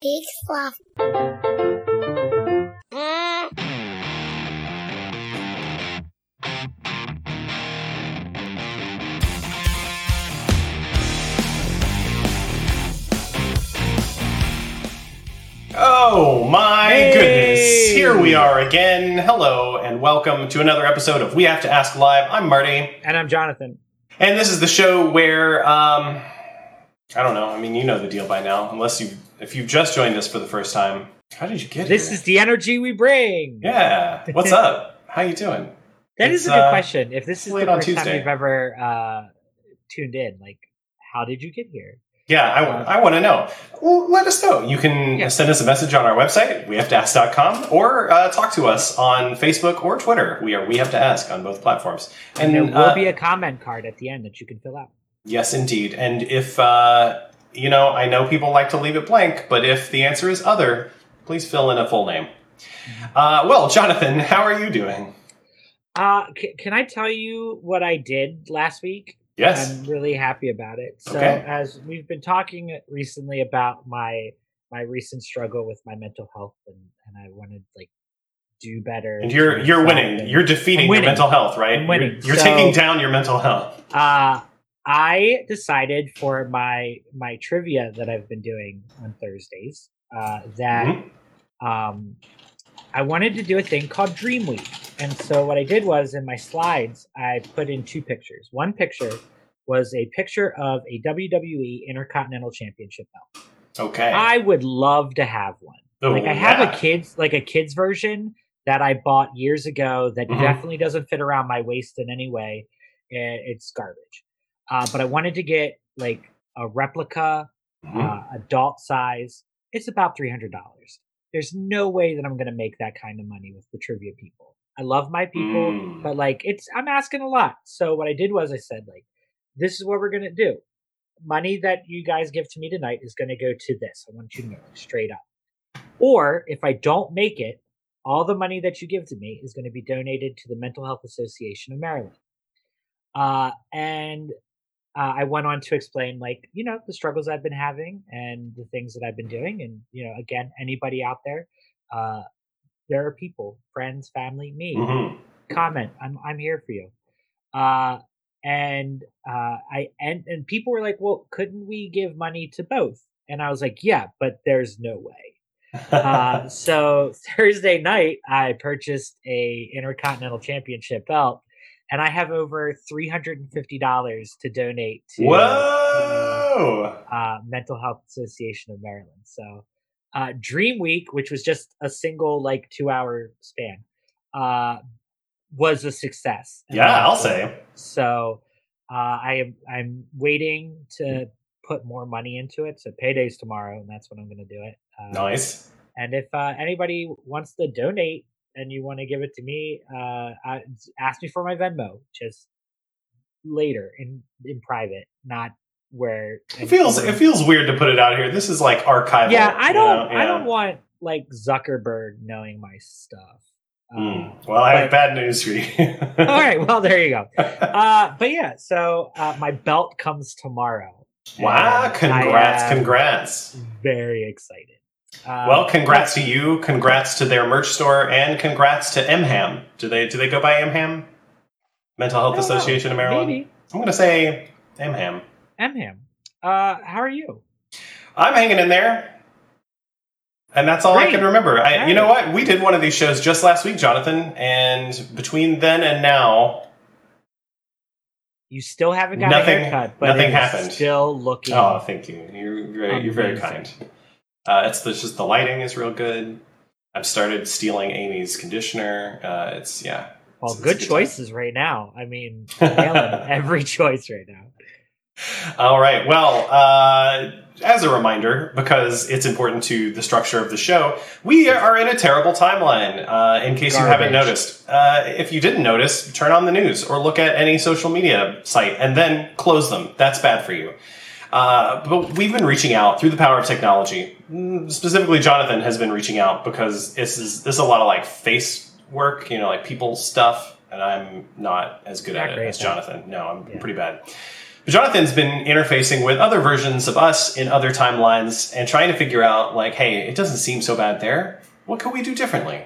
Big fluff. Oh my Hey! goodness. Here we are again. Hello and welcome to another episode of We Have to Ask Live. I'm Marty, And I'm Jonathan. and this is the show where um I don't know. I mean, you know the deal by now, unless you if you've just joined us for the first time. How did you get here? This is the energy we bring. Yeah. What's up? How you doing? That is It's, a good uh, question. If this is the first time you've ever uh, tuned in, like, how did you get here? Yeah, I, I want to know. Well, let us know. You can Yeah. send us a message on our website, wehavetoask.com, or uh, talk to us on Facebook or Twitter. We are We Have to Ask on both platforms. And there will uh, be a comment card at the end that you can fill out. Yes, indeed. And if, uh, you know, I know people like to leave it blank, but if the answer is other, please fill in a full name. Uh, well, Jonathan, how are you doing? Uh, c- can I tell you what I did last week? Yes. I'm really happy about it. So, Okay. as we've been talking recently about my my recent struggle with my mental health, and, and I want to like do better. and you're you're winning. and- You're defeating I'm your mental health, right? I'm winning. You're, you're So- taking down your mental health. Uh, I decided for my my trivia that I've been doing on Thursdays uh, that Mhm. um, I wanted to do a thing called Dream Week, and so what I did was in my slides I put in two pictures. One picture was a picture of a WWE Intercontinental Championship belt. Okay. I would love to have one. Oh, like I have yeah. a kids like a kids version that I bought years ago that Mhm. definitely doesn't fit around my waist in any way. and It's garbage. Uh, but I wanted to get like a replica, Mhm. uh, adult size. It's about three hundred dollars. There's no way that I'm going to make that kind of money with the trivia people. I love my people, Mm. but like it's I'm asking a lot. So what I did was I said like, this is what we're gonna do. Money that you guys give to me tonight is gonna go to this. I want you to know straight up. Or if I don't make it, all the money that you give to me is going to be donated to the Mental Health Association of Maryland. Uh, and uh, I went on to explain, like, you know, the struggles I've been having and the things that I've been doing. And, you know, again, anybody out there, uh, there are people, friends, family, me, Mhm. comment. I'm I'm here for you. Uh and uh I and and people were like, "Well, couldn't we give money to both?" And I was like, "Yeah, but there's no way." Uh so Thursday night I purchased a Intercontinental Championship belt and I have over $350 to donate to Whoa! uh, Mental Health Association of Maryland. So, uh, Dream Week, which was just a single like two hour span, uh, was a success. Yeah, I'll therefore- say. So, uh, I am I'm waiting to put more money into it. So payday's tomorrow, and that's when I'm going to do it. Uh, Nice. And if uh, anybody wants to donate and you want to give it to me, uh, I, ask me for my Venmo. Just later in in private, not where It feels it feels weird to put it out here. This is like archival. yeah i don't know? i don't want like zuckerberg knowing my stuff um, Mm. Well, I have bad news for you. all right well there you go uh but yeah so uh my belt comes tomorrow wow! Congrats! Congrats! very excited uh, Well, congrats to you. Congrats to their merch store, and congrats to MHAM. Do they do they go by MHAM? Mental Health don't know. Association of Maryland. maybe I'm going to say MHAM. mham uh how are you I'm hanging in there. And that's all I can remember. I, You know what? We did one of these shows just last week, Jonathan, and between then and now, you still haven't got Nothing- a haircut but nothing happened. still looking oh, thank you. You're very, you're very kind. Uh, it's the, just the lighting is real good. I've started stealing Amy's conditioner. Uh, it's yeah. well it's- it's good good time. choices right now i mean every choice right now All right. Well, uh, as a reminder, because it's important to the structure of the show, we are in a terrible timeline. Uh, in case you haven't noticed, uh, if you didn't notice, turn on the news or look at any social media site and then close them. That's bad for you. Uh, but we've been reaching out through the power of technology. Mm, Specifically, Jonathan has been reaching out because this is this is a lot of like face work, you know, like people stuff, and I'm not as good Not at it as that. Jonathan. No, I'm Yeah. pretty bad. But Jonathan's been interfacing with other versions of us in other timelines and trying to figure out, like, hey, it doesn't seem so bad there. What could we do differently?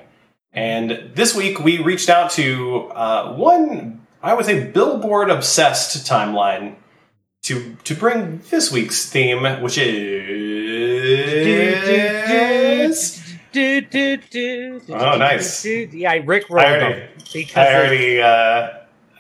And this week we reached out to uh, one, I would say, billboard obsessed timeline to to bring this week's theme, which is. Oh, nice. Yeah, I Rick rolled I already, because I already, uh,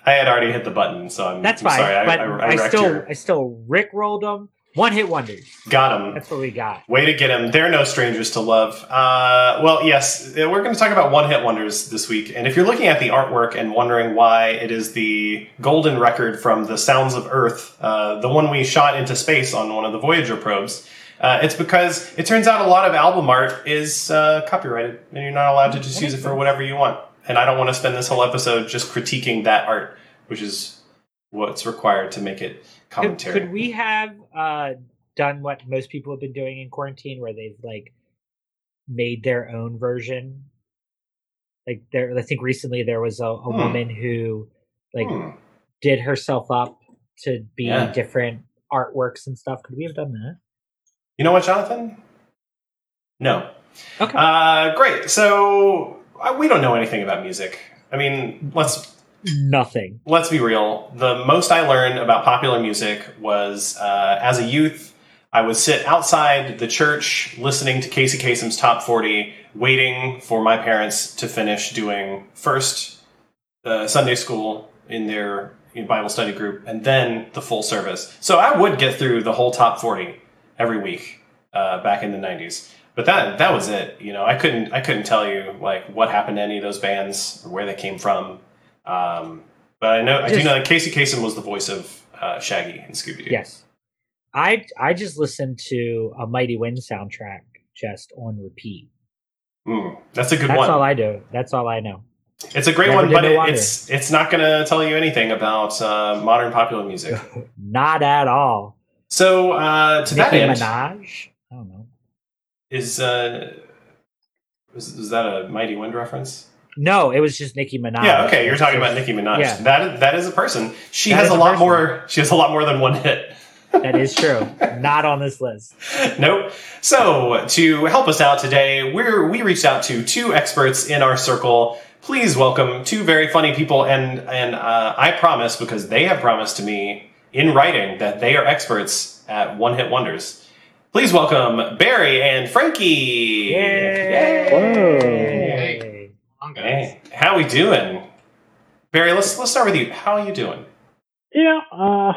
I had already hit the button, so I'm, that's I'm fine. sorry. but I, I, I, I still, your- I still Rick rolled them. One hit wonders. got him. That's what we got. Way to get him. They're no strangers to love. Uh, well, yes, we're going to talk about one hit wonders this week. And if you're looking at the artwork and wondering why it is the golden record from the Sounds of Earth, uh, the one we shot into space on one of the Voyager probes, uh, it's because it turns out a lot of album art is uh, copyrighted and you're not allowed to just use it for whatever you want. And I don't want to spend this whole episode just critiquing that art, which is what's required to make it Could, commentary. could we have uh, done what most people have been doing in quarantine, where they've like made their own version? Like there, I think recently there was a, a Hmm. woman who like Hmm. did herself up to be Yeah. different artworks and stuff. Could we have done that? You know what, Jonathan? No. Okay. Uh, great. So uh, we don't know anything about music. I mean, let's Nothing. let's be real. The most I learned about popular music was uh, as a youth. I would sit outside the church listening to Casey Kasem's Top 40, waiting for my parents to finish doing first uh, Sunday school in their in Bible study group and then the full service. So I would get through the whole Top 40 every week uh, back in the 90s. But that that was it. You know, I couldn't I couldn't tell you like what happened to any of those bands or where they came from. Um, but I know I do know that Casey Kasem was the voice of uh, Shaggy and Scooby Doo. Yes. I I just listened to a Mighty Wind soundtrack just on repeat. Mm, that's a good That's one. all I do. That's all I know. it's a great Never one, but it, it's it's not going to tell you anything about uh, modern popular music. Not at all. So uh, to that Nicki end, Minaj. I don't know. is uh, is, is that a Mighty Wind reference? No, it was just Nicki Minaj. Yeah, okay, you're talking about Nicki Minaj. Yeah. That that is a person. She That has a a lot person. more. She has a lot more than one hit. That is true. Not on this list. nope. So to help us out today, we're we reached out to two experts in our circle. Please welcome two very funny people, and and uh, I promise because they have promised to me in writing that they are experts at one hit wonders. Please welcome Barry and Frankie. Yay! On, guys. Hey, how we doing? Barry, let's let's start with you. How are you doing? Yeah, uh,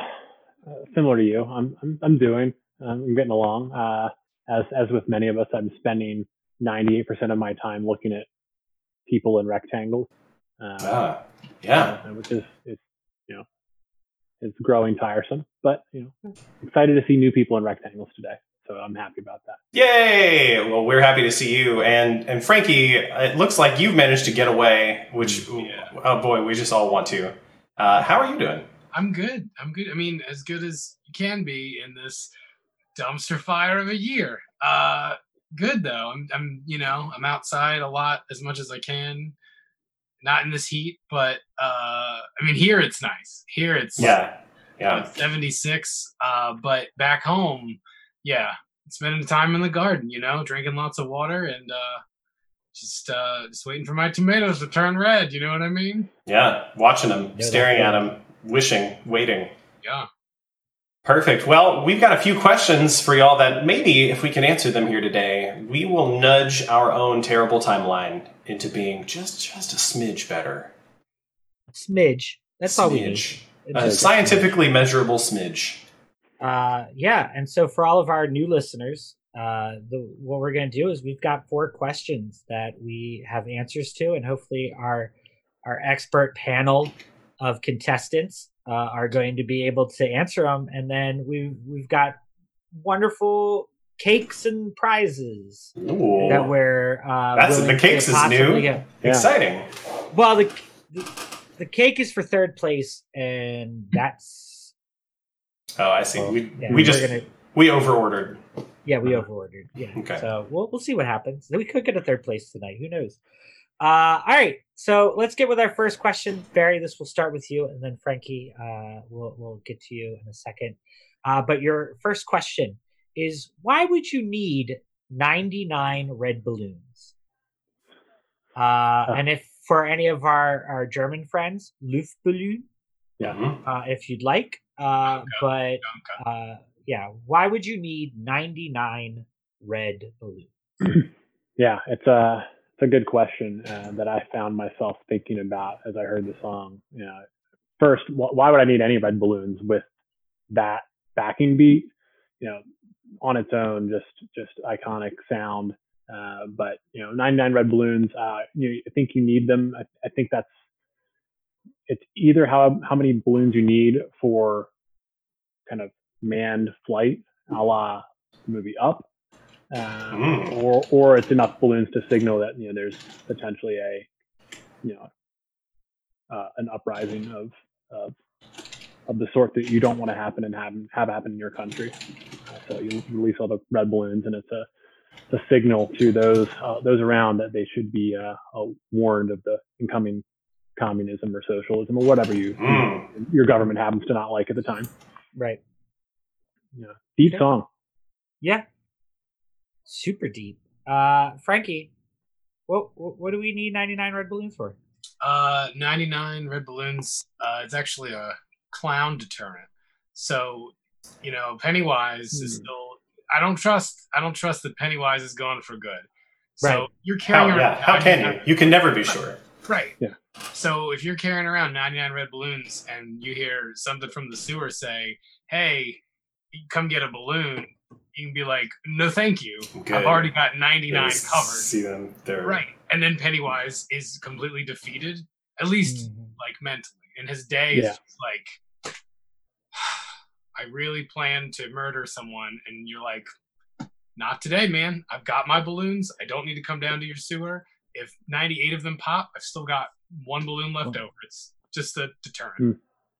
similar to you. I'm I'm, I'm doing. I'm getting along. Uh, as as with many of us, I'm spending 98% of my time looking at people in rectangles. Uh, Ah, yeah. uh, which is is you know it's growing tiresome, but you know excited to see new people in rectangles today. So I'm happy about that. Yay! Well, we're happy to see you and and Frankie. It looks like you've managed to get away, which Yeah. oh boy, we just all want to. Uh, how are you doing? I'm good. I'm good. I mean, as good as you can be in this dumpster fire of a year. Uh, good though. I'm, I'm, you know, I'm outside a lot as much as I can. Not in this heat, but uh, I mean, here it's nice. Here it's Yeah, yeah. it's 76. Uh, but back home, yeah, spending time in the garden. You know, drinking lots of water and uh, just uh, just waiting for my tomatoes to turn red. You know what I mean? Yeah, watching them, that's staring at them, wishing, waiting. Yeah. Perfect. Well, we've got a few questions for y'all that maybe if we can answer them here today, we will nudge our own terrible timeline into being just just a smidge better. Smidge. That's all we need. Smidge. A just a scientifically measurable smidge. Uh, yeah, and so for all of our new listeners, uh, the what we're going to do is we've got four questions that we have answers to, and hopefully our our expert panel of contestants uh, are going to be able to answer them, and then we've we've got wonderful cakes and prizes Ooh. that we're uh, That's- the cakes is new. get. Yeah. Exciting. Well, the, the the cake is for third place, and that's Oh, I see. We yeah, we we're just gonna we overordered. Yeah, we overordered. Yeah. Okay. So we'll we'll see what happens. We could get a third place tonight. Who knows? Uh, all right, so let's get with our first question, Barry. This will start with you, and then Frankie, uh, we'll we'll get to you in a second. Uh, but your first question is: Why would you need ninety nine red balloons? Uh, and if for any of our our German friends, Luftballon, Yeah. Mhm. uh, if you'd like. Uh, but uh, yeah, why would you need ninety nine red balloons? Yeah, it's a it's a good question uh, that I found myself thinking about as I heard the song. You know, first, wh- why would I need any red balloons with that backing beat? You know, on its own, just just iconic sound. Uh, but you know, 99 red balloons. Uh, you, I think you need them. I, I think that's it's either how how many balloons you need for kind of manned flight, a la the movie Up, uh, Mm. or or it's enough balloons to signal that you know there's potentially a you know uh, an uprising of of of the sort that you don't want to happen and have have happen in your country. Uh, so you release all the red balloons, and it's a it's a signal to those uh, those around that they should be uh, uh, warned of the incoming communism or socialism or whatever you Mm. your government happens to not like at the time. Right. Yeah, deep Okay. song. Yeah. Super deep. Uh, Frankie, what what, what do we need ninety nine red balloons for? Uh, 99 red balloons. Uh, it's actually a clown deterrent. So, you know, Pennywise is Hmm. still. I don't trust. I don't trust that Pennywise is gone for good. So Right. you're How, carrying yeah, how can you? You can never be sure. Right. Yeah. So if you're carrying around 99 red balloons and you hear something from the sewer say, "Hey, come get a balloon," you can be like, "No, thank you. Good. I've already got 99 Yes, covered." See them. They're Right. And then Pennywise is completely defeated, at least Mhm. like mentally. And his day is Yeah. just like, I really plan to murder someone, and you're like, not today, man. I've got my balloons. I don't need to come down to your sewer. If 98 of them pop, I've still got one balloon left over. It's just a deterrent. Hmm.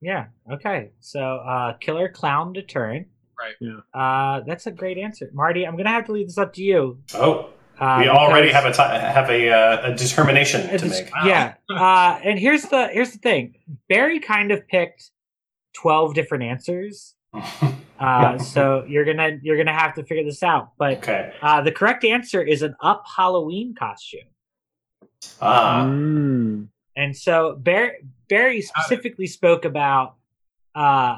Yeah. Okay. So, uh, killer clown deterrent. Right. Yeah. Uh, that's a great answer, Marty. I'm gonna have to leave this up to you. oh, Uh, we already have a have a uh, a determination to It's- make. Yeah. Uh, and here's the here's the thing. Barry kind of picked twelve different answers. Uh, so you're gonna you're gonna have to figure this out. But okay. uh, the correct answer is an up Halloween costume. Ah. Mm. And so Barry, Barry specifically spoke about uh,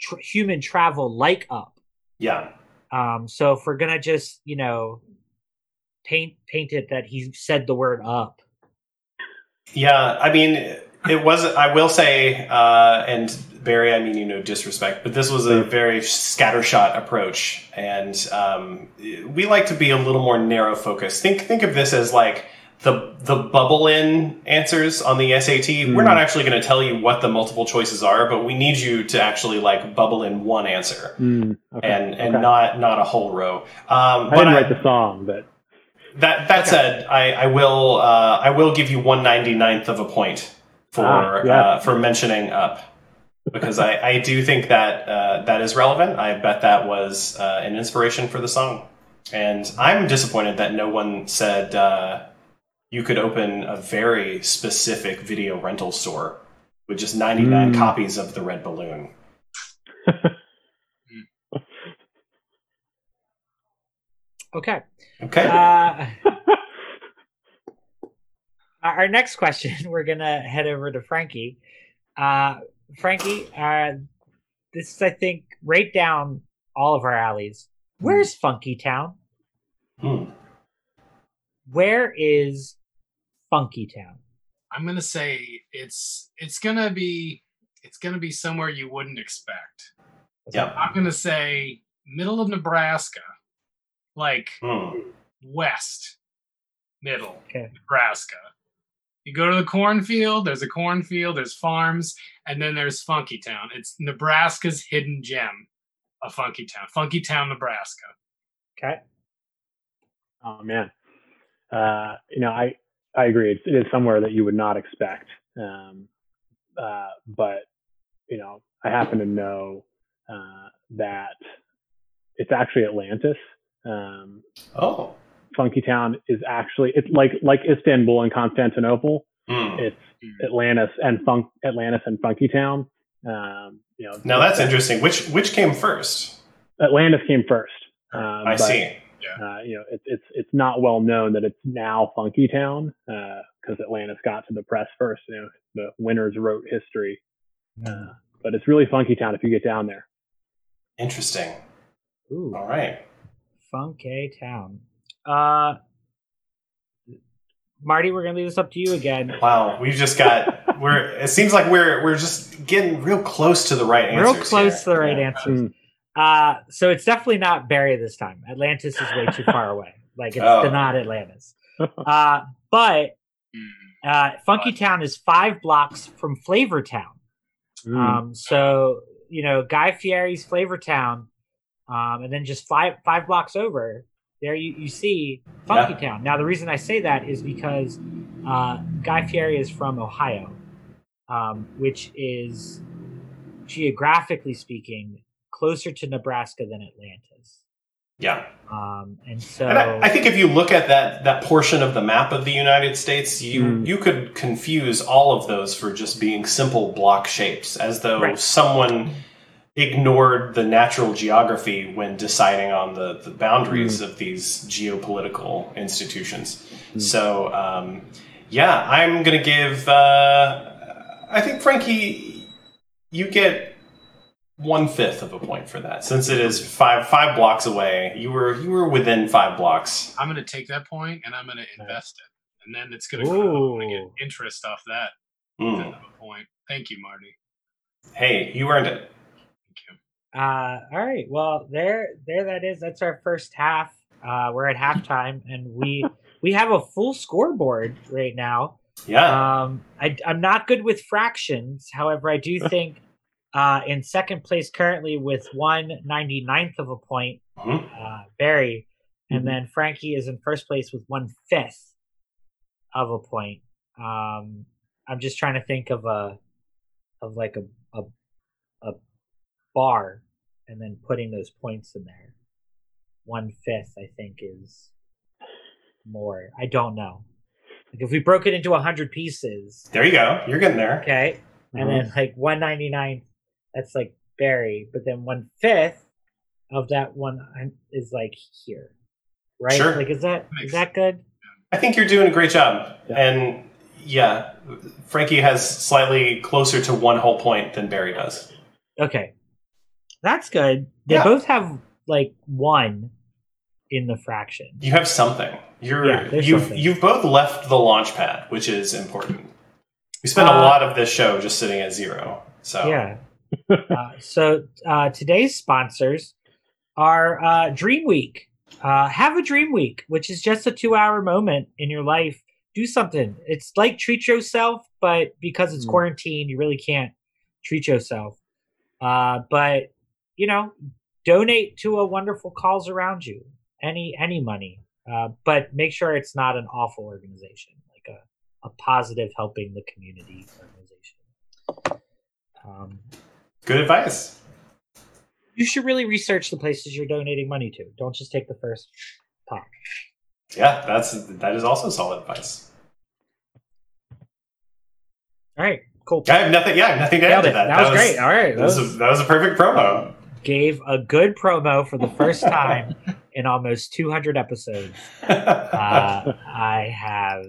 tr- human travel like up. Yeah. Um, so if we're gonna just you know paint paint it that he said the word up. Yeah, I mean, it was. I will say, uh, and Barry, I mean you know, disrespect, but this was a very scattershot approach, and um, we like to be a little more narrow focused. Think think of this as like the the bubble in answers on the SAT. We're not actually going to tell you what the multiple choices are, but we need you to actually like bubble in one answer Mm. Okay. and and okay. not not a whole row. Um, I didn't write the song, but that that said, I, I will uh, I will give you one ninety ninth of a point for Ah, yeah. uh, for mentioning up because I, I do think that uh, that is relevant. I bet that was uh, an inspiration for the song, and I'm disappointed that no one said uh, you could open a very specific video rental store with just ninety nine Mm. copies of the Red Balloon. Okay. Okay, Uh, our next question, we're gonna head over to Frankie. Uh, Frankie, uh, this is, I think, right down all of our alleys. Where's Funky Town? Hmm. Where is Funky Town? I'm gonna say it's it's gonna be it's gonna be somewhere you wouldn't expect. yeah. I'm gonna say middle of Nebraska, like Hmm. west, middle Okay. Nebraska. You go to the cornfield, there's a cornfield, there's farms, and then there's Funky Town. It's Nebraska's hidden gem a Funky Town. Funky Town, Nebraska. Okay. oh man, uh, you know, I I agree. It's, it is somewhere that you would not expect. Um, uh, but you know, I happen to know uh, that it's actually Atlantis. Um, Oh, Funky Town is actually it's like like Istanbul and Constantinople. Hmm. It's Mm. Atlantis and Funk Atlantis and Funky Town. Um, you know, Now that's interesting. Which which came first? Atlantis came first. Um, I but, see. Uh, you know, it's it's it's not well known that it's now Funky Town because Atlantis got to the press first. You know, the winners wrote history, uh, but it's really Funky Town if you get down there. Interesting. Ooh, All right. Funky Town. Uh, Marty, we're gonna leave this up to you again. Wow, we've just got we're it seems like we're we're just getting real close to the right answers. Real close here. to the right Yeah. answers. Uh, so it's definitely not Barry this time. Atlantis is way too far away. Like it's Oh. not Atlantis. Uh, but Mm. uh, Funky Town is five blocks from Flavor Town. Mm. Um, so you know Guy Fieri's Flavor Town, um, and then just five five blocks over there you, you see Funky Town. Now the reason I say that is because uh, Guy Fieri is from Ohio, um, which is geographically speaking closer to Nebraska than Atlantis. Yeah. Um, and so And I, I think if you look at that that portion of the map of the United States, you Mm. you could confuse all of those for just being simple block shapes, as though Right. someone ignored the natural geography when deciding on the, the boundaries of these geopolitical institutions. Mm. So, um, yeah, I'm going to give. Uh, I think Frankie, you get one fifth of a point for that, since it is five five blocks away. You were you were within five blocks. I'm gonna take that point and I'm gonna invest it, and then it's gonna grow. I'm gonna Ooh. get interest off that Mm. of a point. Thank you, Marty. Hey, you earned it. Thank you. Uh, all right. Well, there, there that is. That's our first half. Uh, we're at halftime, and we we have a full scoreboard right now. Yeah. Um, I, I'm not good with fractions. However, I do think uh, in second place currently with one 99th of a point, Mhm. uh, Barry, and Mhm. then Frankie is in first place with one fifth of a point. Um, I'm just trying to think of a of like a a, a bar and then putting those points in there. One fifth, I think, is more. I don't know. Like if we broke it into a hundred pieces, There you go. You're getting there. okay, and Uh-huh. then like one ninety nine, that's like Barry, but then one fifth of that one is like here, right? Sure. Like is that is that good? I think you're doing a great job. Yeah. And yeah, Frankie has slightly closer to one whole point than Barry does. Okay, that's good. They Yeah. both have like one in the fraction. You have something. You're yeah, you've something. you've both left the launch pad, which is important. We spent a Uh, lot of this show just sitting at zero. So Yeah. Uh, so uh, today's sponsors are uh, Dream Week. Uh, have a Dream Week, which is just a two-hour moment in your life. Do something. It's like treat yourself, but because it's Mm. quarantine, you really can't treat yourself. Uh, but you know, donate to a wonderful cause around you. Any any money, uh, but make sure it's not an awful organization, like a, a positive helping the community organization. Um, good advice. you should really research the places you're donating money to. Don't just take the first pop. Yeah, that's that is also solid advice. All right, cool. I have nothing. Yeah, I have nothing to add to it. that. That, was, great. All right, That was, a, that was a perfect promo. gave a good promo for the first time in almost 200 episodes. Uh, I have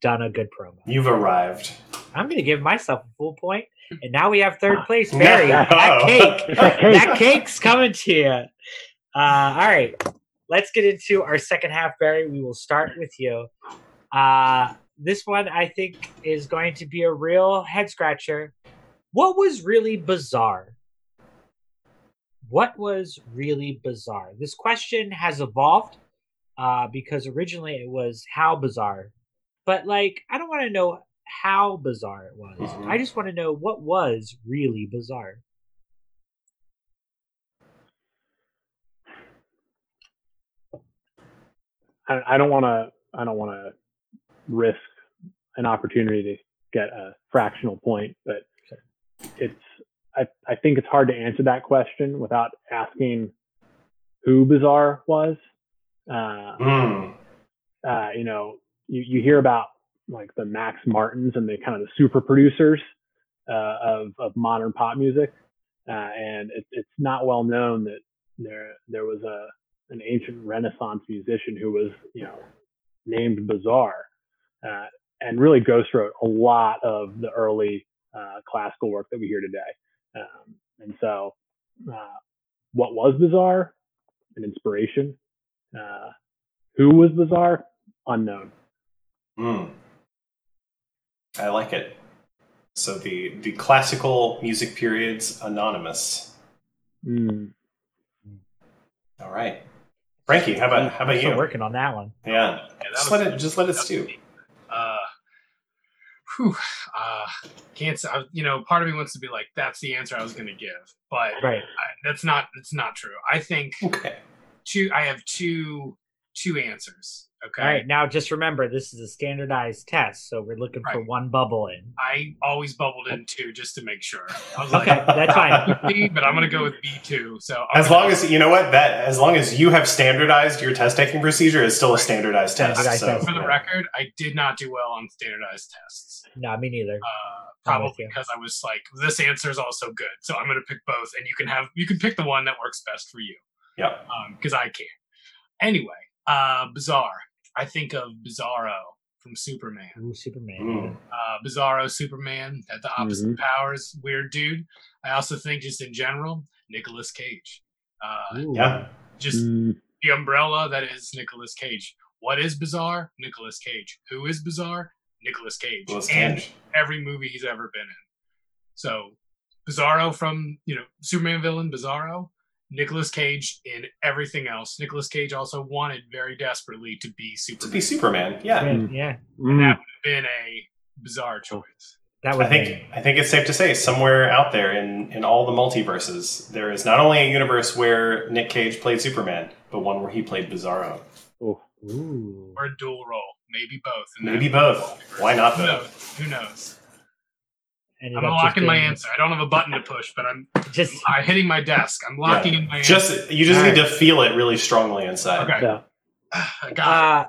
done a good promo. You've arrived. I'm going to give myself a full point, and now we have third place. Barry, No. that cake, That cake. that cake's coming to you. Uh, all right, let's get into our second half, Barry. We will start with you. Uh, this one, I think, is going to be a real head scratcher. What was really bizarre? What was really bizarre? This question has evolved uh, because originally it was how bizarre, but like I don't want to know how bizarre it was. Mhm. I just want to know what was really bizarre. I, I don't want to. I don't want to risk an opportunity to get a fractional point, but it's. I, I think it's hard to answer that question without asking who bizarre was. Uh, Mm. uh, you know, you, you hear about like the Max Martins and the kind of the super producers uh, of of modern pop music, uh, and it, it's not well known that there there was a an ancient Renaissance musician who was you know named Bizarre, uh, and really ghost wrote a lot of the early uh, classical work that we hear today. Um, and so, uh, what was Bizarre? An inspiration. Uh, who was Bizarre? Unknown. Mm. I like it. So the the classical music periods anonymous. Mm. All right, Frankie, how about how about Still you? working on that one. Yeah, Yeah, that just let it just let it stew. deep. Uh, whew, uh, can't say. I- You know, part of me wants to be like, "That's the answer I was going to give," but Right. I, that's not. That's not true. I think Okay. two. I have two two answers. Okay. All right. Now, just remember, this is a standardized test, so we're looking for one bubble in. I always bubbled in two just to make sure. I was Okay, like, that's fine. B, but I'm going to go with B two. So I'm As gonna- long as you know what that, as long as you have standardized your test taking procedure, is still a standardized test. Standardized so, test. for the record, I did not do well on standardized tests. No, me neither. Uh, probably because I was like, this answer is also good, so I'm going to pick both, and you can have you can pick the one that works best for you. Yeah. because I can't. Anyway, uh, Bizarre. I think of Bizarro from Superman. Ooh, Superman. Mm. Uh, Bizarro Superman had the opposite powers. Weird dude. I also think just in general, Nicolas Cage. Uh, Ooh. Yeah. just Mm. the umbrella that is Nicolas Cage. What is bizarre? Nicolas Cage. Who is bizarre? Nicolas Cage. Nicolas And every movie he's ever been in. So Bizarro from, you know, Superman villain, Bizarro, Nicolas Cage in everything else. Nicolas Cage also wanted very desperately to be To Superman. be Superman, yeah. Yeah, Mm. yeah. Mm. that would have been a bizarre choice. That would I think I think it's safe to say somewhere out there in in all the multiverses, there is not only a universe where Nick Cage played Superman, but one where he played Bizarro. Oh, Ooh. Or a dual role. Maybe both. Maybe both. multiverse. Why not both? Who knows? Who knows? Ended I'm locking my answer. I don't have a button to push, but I'm Just I'm hitting my desk. I'm locking Yeah. in my answer. Just you just need to feel it really strongly inside. Okay. yeah. I got uh,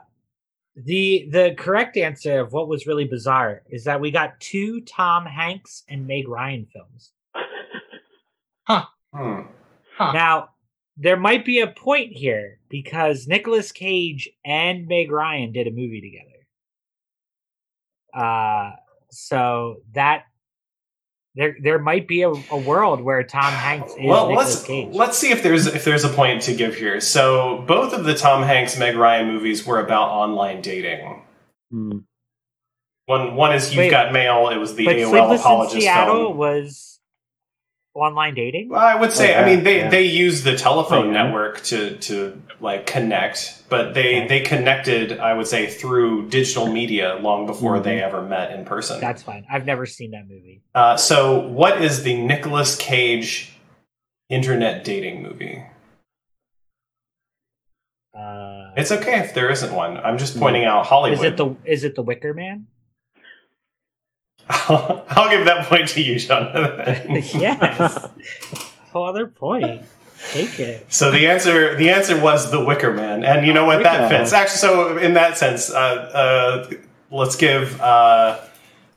the the correct answer of what was really bizarre is that we got two Tom Hanks and Meg Ryan films. Hmm. Huh. Now, there might be a point here because Nicolas Cage and Meg Ryan did a movie together. Uh so that there there might be a, a world where Tom Hanks is Well, Nicolas let's Cage. let's see if there's if there's a point to give here. So both of the Tom Hanks Meg Ryan movies were about online dating. Mm. One one is You've Wait. Got Mail. It was the AOL Sleepless in apologist Seattle film. was online dating. Well, I would say, Oh, I mean, they, yeah. they use the telephone yeah. network to, to like connect, but they, Okay. they connected, I would say, through digital media long before Mhm. they ever met in person. That's fine. I've never seen that movie. Uh, so, what is the Nicolas Cage internet dating movie? Uh, It's okay if there isn't one. I'm just pointing out Hollywood. is it the is it the Wicker Man? I'll give that point to you, Jonathan. yes. Whole other point. Take it. So the answer the answer was the Wicker Man, and you know what that fits. Actually, so in that sense, uh, uh, let's give uh,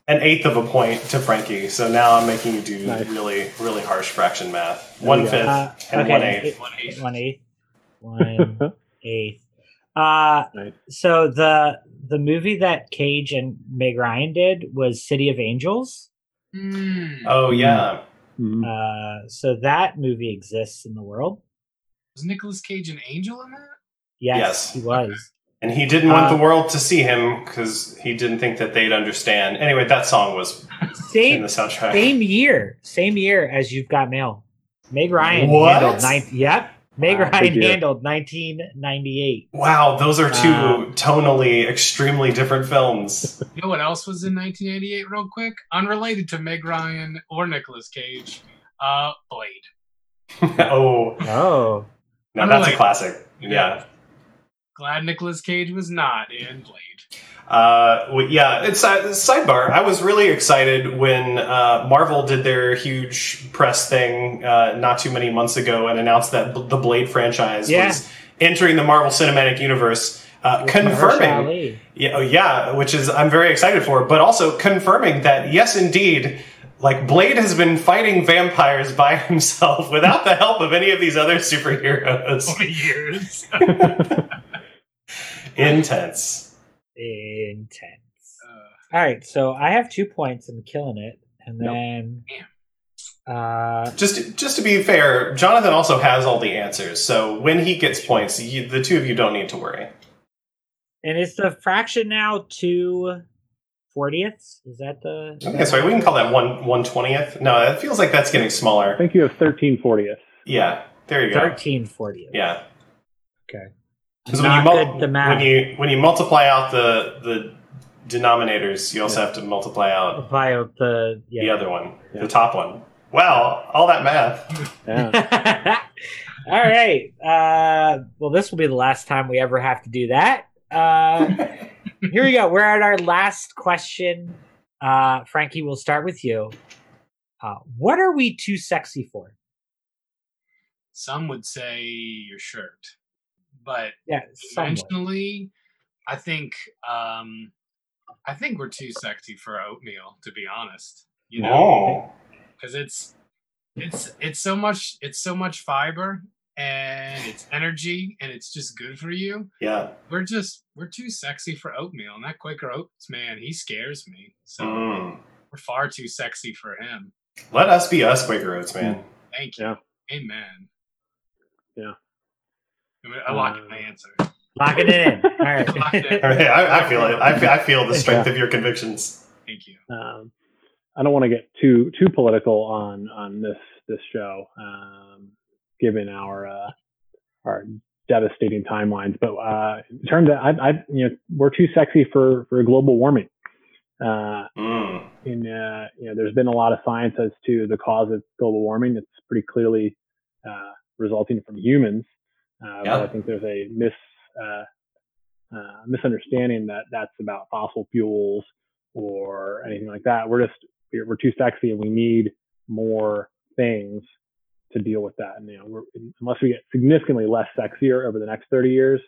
an eighth of a point to Frankie. So now I'm making you do Nice. really really harsh fraction math. There One we go. fifth Uh, and okay. one eighth. One eighth. One eighth. One eighth. Uh Nice. so the the movie that Cage and Meg Ryan did was City of Angels. Mm. Oh yeah, Mm. Uh so that movie exists in the world. Was Nicolas Cage an angel in that? Yes, Yes. he was. and he didn't want Uh, the world to see him because he didn't think that they'd understand. Anyway, that song was in Same the soundtrack. same year, same year as You've Got Mail. Meg Ryan What? handled nine. Yep, Meg Wow, Ryan big handled 1998. Wow, those are two Uh, tonally extremely different films. You know what else was in 1988? Real quick, unrelated to Meg Ryan or Nicolas Cage. Uh, Blade. oh, Oh, now that's a Unrelated. classic. Yeah. Glad Nicolas Cage was not in Blade. Uh, well, yeah, it's uh, sidebar. I was really excited when uh, Marvel did their huge press thing uh, not too many months ago and announced that b- the Blade franchise Yeah. was entering the Marvel Cinematic Universe, uh, confirming. Yeah, oh, yeah, which is I'm very excited for, but also confirming that yes, indeed, like Blade has been fighting vampires by himself without the help of any of these other superheroes. 20 years. Intense. Intense. Uh, All right, so I have two points. I'm killing it, and Yep. then uh, Just just to be fair, Jonathan also has all the answers, so when he gets points, you, the two of you don't need to worry. and is the fraction now two fortieths? Is that the? Okay, sorry, we can call that one one twentieth. No, it feels like that's getting smaller. I think you have 13 40th. Yeah, there you go. thirteen fortieths. Yeah, Okay. Because when you mul- good at the math. when you when you multiply out the the denominators, you also have to multiply out Via the yeah. the other one, Yeah. the top one. Wow, all that math. Yeah. All right. Uh, well, this will be the last time we ever have to do that. Uh, here we go. We're at our last question. Uh, Frankie, we'll start with you. Uh, what are we too sexy for? some would say your shirt, but Yeah, somewhat. conventionally, I think um, I think we're too sexy for oatmeal. To be honest, you know, Oh, because it's it's it's so much it's so much fiber and it's energy and it's just good for you. yeah. We're just we're too sexy for oatmeal, and that Quaker Oats man, he scares me. So Mm. we're far too sexy for him. Let us be us, Quaker Oats, man. Thank you. Yeah. Amen. Yeah. I, mean, I lock in Uh, my answer. Locking it in. All right. In. All right, I, I feel it. I feel, I feel the strength of your convictions. Thank you. Um, I don't want to get too too political on on this this show, um, given our uh, our devastating timelines. But uh, in terms of, I, I, you know, we're too sexy for for global warming. Uh, Mm. in uh, you know, there's been a lot of science as to the cause of global warming. It's pretty clearly uh, resulting from humans. Uh, Yeah. But I think there's a mis uh, uh, misunderstanding that that's about fossil fuels or anything like that. We're just we're, we're too sexy, and we need more things to deal with that. And you know, we're, unless we get significantly less sexier over the next 30 years,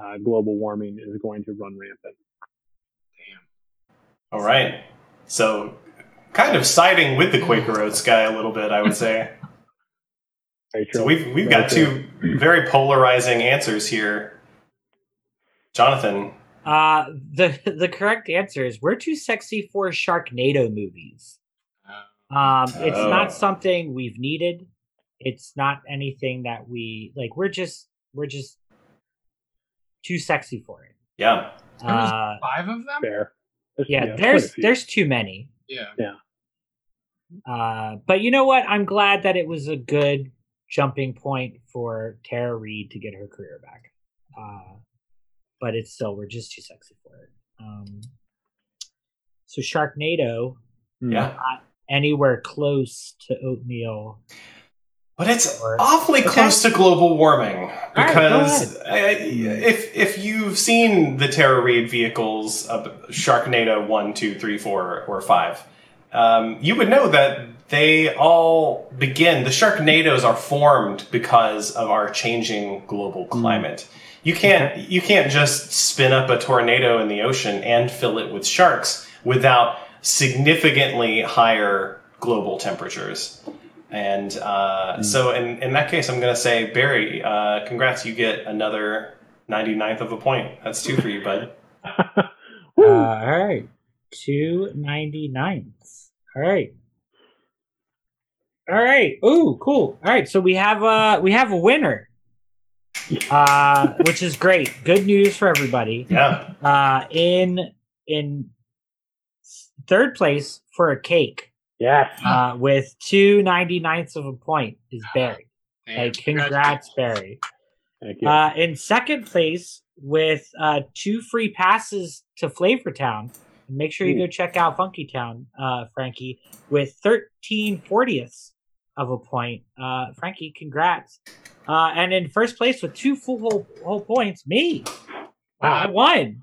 uh, global warming is going to run rampant. Damn. All right. So, kind of siding with the Quaker Oats guy a little bit, I would say. Very So we've we've Very got two very polarizing answers here. Jonathan, Uh, the the correct answer is we're too sexy for Sharknado movies. Um, it's Oh. not something we've needed. It's not anything that we like. We're just we're just too sexy for it. yeah, Uh, five of them. fair. There's- yeah, quite a there's there's too many. Yeah. Yeah. Uh, but you know what? I'm glad that it was a good jumping point for Tara Reid to get her career back. Uh, but it's still we're just too sexy for it. Um, so Sharknado Hmm. yeah. anywhere close to oatmeal. But it's Or- awfully Okay. close to global warming because uh, if if you've seen the Tara Reid vehicles of Sharknado one, two, three, four, or five, um, you would know that they all begin. The Sharknados are formed because of our changing global climate. You can't you can't just spin up a tornado in the ocean and fill it with sharks without significantly higher global temperatures. And uh, so, in, in that case, I'm going to say, Barry, uh, congrats, you get another 99th of a point. That's two for you, bud. Uh, Woo. all right, two ninety nines. All right, all right. Ooh, cool. All right, so we have a we have a winner, uh, which is great. Good news for everybody. Yeah. Uh, in in third place for a cake yes. uh, with two ninety ninths of a point is Barry. Damn. Hey, congrats, Barry. Thank you. Uh, in second place with uh, two free passes to Flavortown. And make sure you go check out Funky Town, uh, Frankie, with 13 40ths of a point. Uh, Frankie, congrats. Uh, and in first place with two full whole, whole points, me. Wow, I won.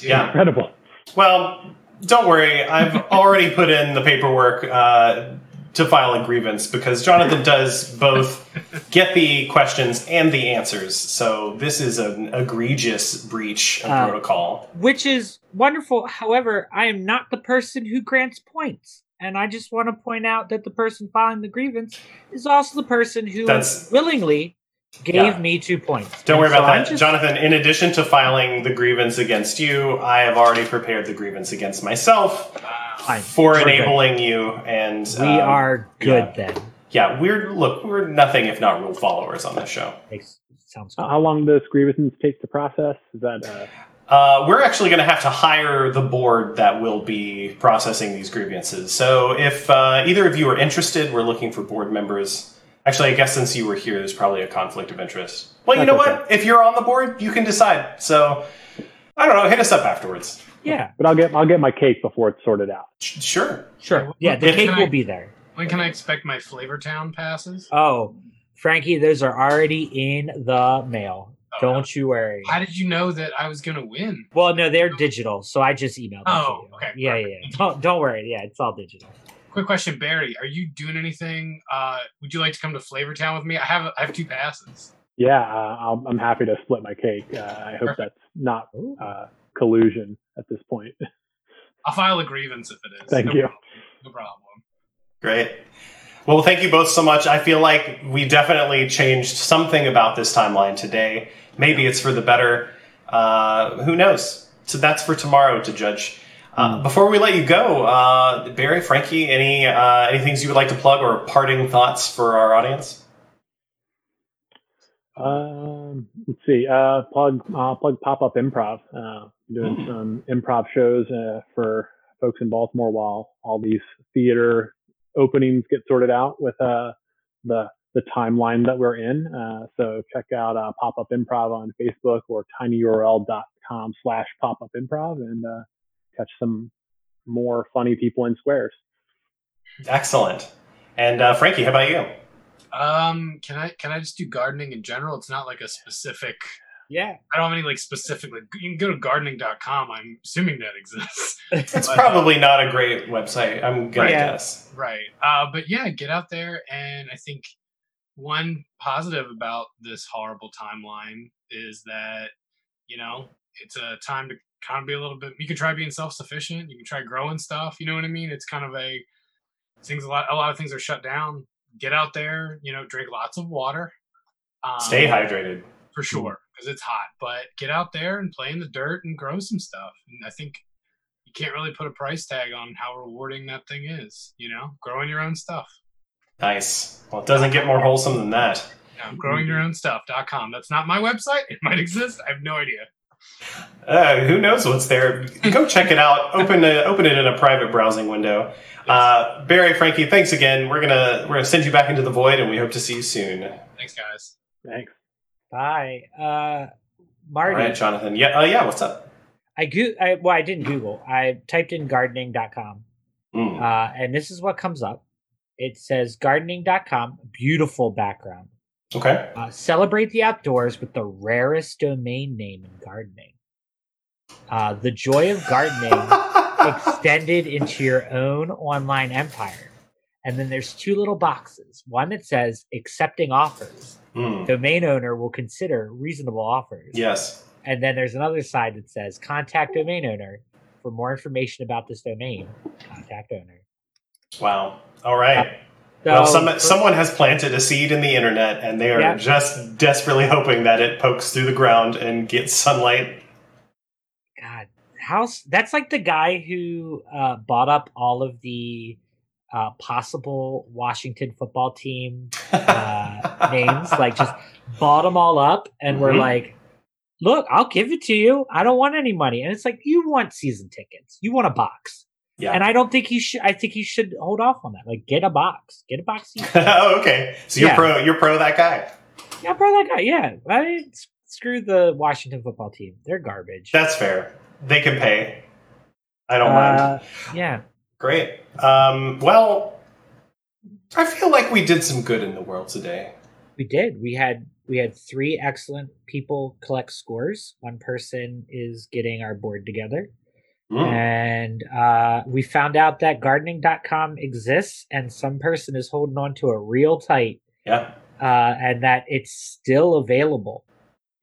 Yeah. Incredible. Well, don't worry. I've already put in the paperwork uh, to file a grievance because Jonathan does both get the questions and the answers. So this is an egregious breach of Uh, protocol. which is wonderful. However, I am not the person who grants points. And I just want to point out that the person filing the grievance is also the person who That's- willingly gave Yeah. me two points. Don't worry so about I'm that, just- Jonathan. In addition to filing the grievance against you, I have already prepared the grievance against myself Fine. for We're good. enabling you. And We um, are good yeah. then. Yeah, we're look, we're nothing if not rule followers on this show. Makes, sounds How good. how long does grievances take to process? Is that uh, Uh, we're actually going to have to hire the board that will be processing these grievances. So if uh, either of you are interested, we're looking for board members. Actually, I guess since you were here, there's probably a conflict of interest. Well, you That's know okay. what? If you're on the board, you can decide. So I don't know. Hit us up afterwards. Yeah, But I'll get I'll get my cake before it's sorted out. Sh- Sure. sure. Yeah, the If cake I- will be there. When can I expect my Flavor Town passes? Oh, Frankie, those are already in the mail. Oh, Don't you worry. How did you know that I was going to win? Well, no, they're digital, so I just emailed them. Oh, to you. okay, Yeah, yeah, perfect. yeah. Don't, don't worry. Yeah, it's all digital. Quick question, Barry. Are you doing anything? Uh, would you like to come to Flavortown with me? I have I have two passes. Yeah, uh, I'll, I'm happy to split my cake. Uh, I hope Perfect. that's not uh, collusion at this point. I'll file a grievance if it is. Thank No you. problem. No problem. Great. Well, thank you both so much. I feel like we definitely changed something about this timeline today. Maybe it's for the better. Uh, who knows? So that's for tomorrow to judge. Uh, Before we let you go, uh, Barry, Frankie, any uh, any things you would like to plug or parting thoughts for our audience? Um, let's see. Uh, plug uh, plug pop up improv. Uh, doing Hmm. some improv shows uh, for folks in Baltimore while all these theater openings get sorted out with uh, the the timeline that we're in. Uh, so check out uh, pop up improv on Facebook or tinyurl.com slash pop up improv and uh, catch some more funny people in squares. Excellent. And uh, Frankie, how about you? Um, can I can I just do gardening in general? It's not like a specific. Yeah. I don't have any like specific. Like you can go to gardening.com. I'm assuming that exists. It's But, probably not a great website. I'm gonna Yeah. guess. Right. Uh, but yeah, get out there. And I think one positive about this horrible timeline is that, you know, it's a time to kind of be a little bit, you can try being self sufficient. You can try growing stuff. You know what I mean? It's kind of a, things, a lot, a lot of things are shut down. Get out there, you know, drink lots of water. Um, Stay hydrated. for sure because it's hot. But get out there and play in the dirt and grow some stuff. And I think you can't really put a price tag on how rewarding that thing is. You know, growing your own stuff. Nice. Well, it doesn't get more wholesome than that. Yeah, growing your own stuff.com. That's not my website. It might exist. I have no idea. Uh, who knows what's there? Go check it out. Open a, open it in a private browsing window. Uh, Barry, Frankie, thanks again. We're gonna we're gonna send you back into the void, and we hope to see you soon. Thanks, guys. Thanks. Bye. Uh, All Marty, right, Jonathan. Yeah, uh, yeah. What's up? I go. I, well, I didn't Google. I typed in gardening.com, Mm. uh, and this is what comes up. It says gardening.com, beautiful background. Okay. Uh, celebrate the outdoors with the rarest domain name in gardening. Uh, the joy of gardening extended into your own online empire. And then there's two little boxes. One that says accepting offers. Mm. Domain owner will consider reasonable offers. Yes. And then there's another side that says contact domain owner for more information about this domain. Contact owner. Wow. All right. So, well, some, someone has planted a seed in the internet, and they are Yeah. just desperately hoping that it pokes through the ground and gets sunlight. God, how's that's like the guy who uh, bought up all of the uh, possible Washington football team uh, names, like just bought them all up, and we're Mhm. like, "Look, I'll give it to you. I don't want any money." And it's like, you want season tickets, you want a box, Yeah. and I don't think he should. I think he should hold off on that. Like, get a box, get a box. oh, okay. So you're Yeah. pro. You're pro that guy. yeah, pro that guy. Yeah, I screw the Washington football team. They're garbage. That's fair. They can pay. I don't mind. Uh, yeah. Great. Um, well, I feel like we did some good in the world today. We did. We had we had three excellent people collect scores. One person is getting our board together. Mm. And uh, we found out that gardening.com exists and some person is holding on to it real tight. Yeah. uh, and that it's still available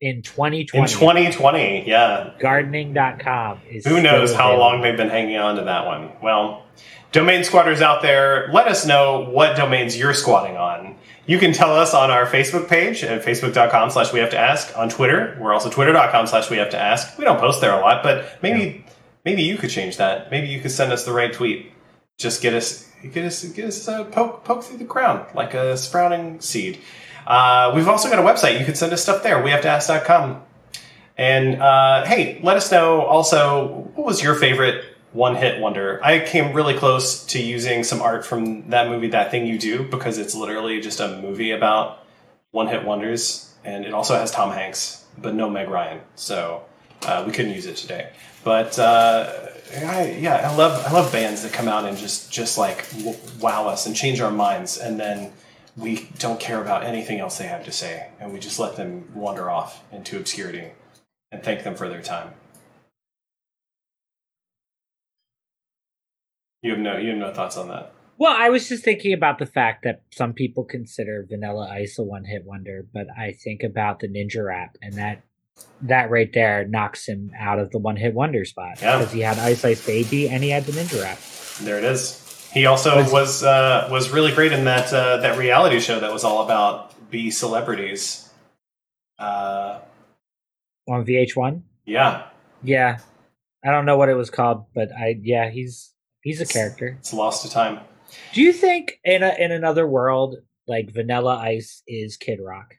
in 2020. In 2020, yeah. Gardening.com is. Who knows how available. long they've been hanging on to that one? Well, domain squatters out there, let us know what domains you're squatting on. You can tell us on our Facebook page at facebook.com slash we have to ask. On Twitter, we're also twitter.com slash we have to ask. We don't post there a lot, but maybe maybe you could change that. Maybe you could send us the right tweet. Just get us get us get us uh, poke poke through the ground like a sprouting seed. Uh, we've also got a website. You can send us stuff there. We have to ask.com. And uh, hey, let us know also what was your favorite one hit wonder? I came really close to using some art from that movie, That Thing You Do, because it's literally just a movie about one hit wonders. And it also has Tom Hanks, but no Meg Ryan. So uh, we couldn't use it today. But uh, I, yeah, I love I love bands that come out and just just like wow us and change our minds, and then we don't care about anything else they have to say, and we just let them wander off into obscurity and thank them for their time. You have no you have no thoughts on that. Well, I was just thinking about the fact that some people consider Vanilla Ice a one-hit wonder, but I think about the Ninja Rap, and that that right there knocks him out of the one-hit wonder spot Yeah. because he had Ice Ice Baby and he had the Ninja Rap. There it is. He also Was- was uh, was really great in that uh, that reality show that was all about B celebrities. Uh, on VH1. yeah, Yeah, I don't know what it was called, but I yeah he's he's a character. it's lost to time. Do you think in a in another world like Vanilla Ice is Kid Rock?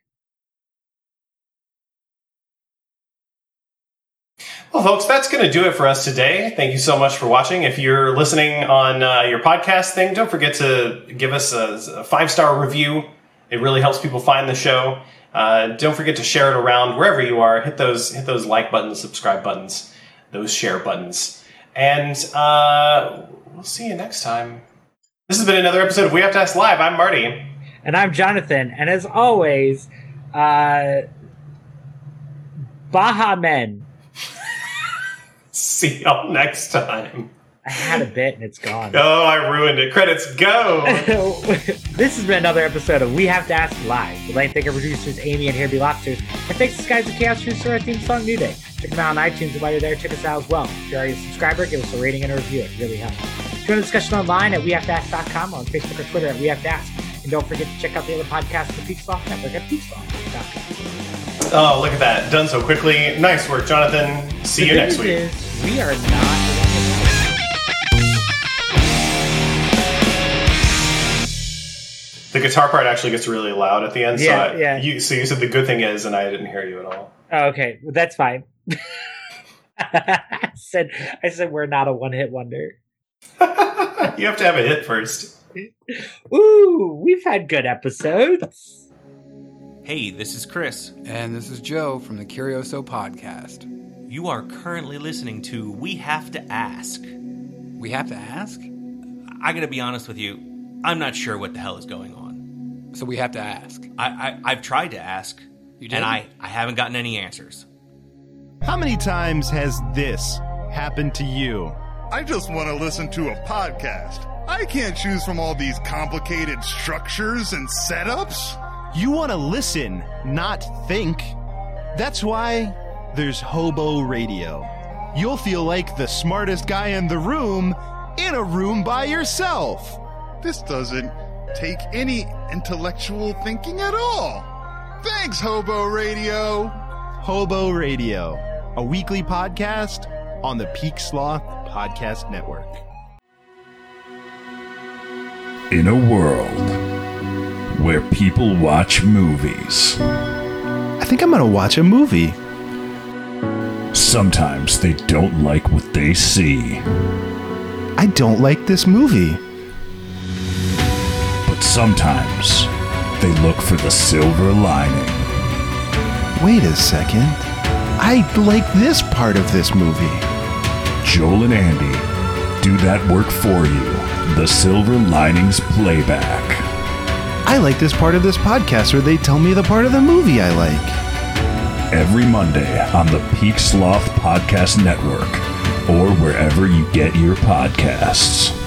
Well, folks, that's going to do it for us today. Thank you so much for watching. If you're listening on uh, your podcast thing, don't forget to give us a, a five star review. It really helps people find the show. Uh, don't forget to share it around wherever you are. Hit those hit those like buttons, subscribe buttons, those share buttons, and uh, we'll see you next time. This has been another episode of We Have to Ask Live. I'm Marty. And I'm Jonathan, and as always, uh, Baha Men. See y'all next time. I had a bit and it's gone. Oh, I ruined it. Credits go. this has been another episode of We Have to Ask Live. We'd like to thank our producers, Amy and Here Be Lobsters. And thanks to Skies of Chaos for our theme song, New Day. Check them out on iTunes, and while you're there, check us out as well. If you're already a subscriber, give us a rating and a review. It really helps. Join the discussion online at WeHaveToAsk.com or on Facebook or Twitter at We Have to Ask. And don't forget to check out the other podcasts of the Peak Sloth Network at peaksloth.com. Oh, look at that. Done so quickly. Nice work, Jonathan. See The you next week. is we are not. The guitar part actually gets really loud at the end. Yeah, so I- yeah. You, so you said the good thing is, and I didn't hear you at all. Oh, okay, well, that's fine. I said I said we're not a one hit wonder. you have to have a hit first. Ooh, we've had good episodes. Hey, this is Chris. And this is Joe from the Curioso Podcast. You are currently listening to We Have to Ask. We have to ask? I gotta be honest with you, I'm not sure what the hell is going on. So we have to ask. I, I, I've tried to ask, You and I, I haven't gotten any answers. How many times has this happened to you? I just want to listen to a podcast. I can't choose from all these complicated structures and setups. You want to listen, not think. That's why there's Hobo Radio. You'll feel like the smartest guy in the room in a room by yourself. This doesn't take any intellectual thinking at all. Thanks, Hobo Radio. Hobo Radio, a weekly podcast on the Peak Sloth Podcast Network. In a world where people watch movies, I think I'm going to watch a movie. Sometimes they don't like what they see, I don't like this movie. but sometimes they look for the silver lining. Wait a second. I like this part of this movie. Joel and Andy do that work for you. The Silver Linings Playback. I like this part of this podcast where they tell me the part of the movie I like. Every Monday on the Peak Sloth Podcast Network or wherever you get your podcasts.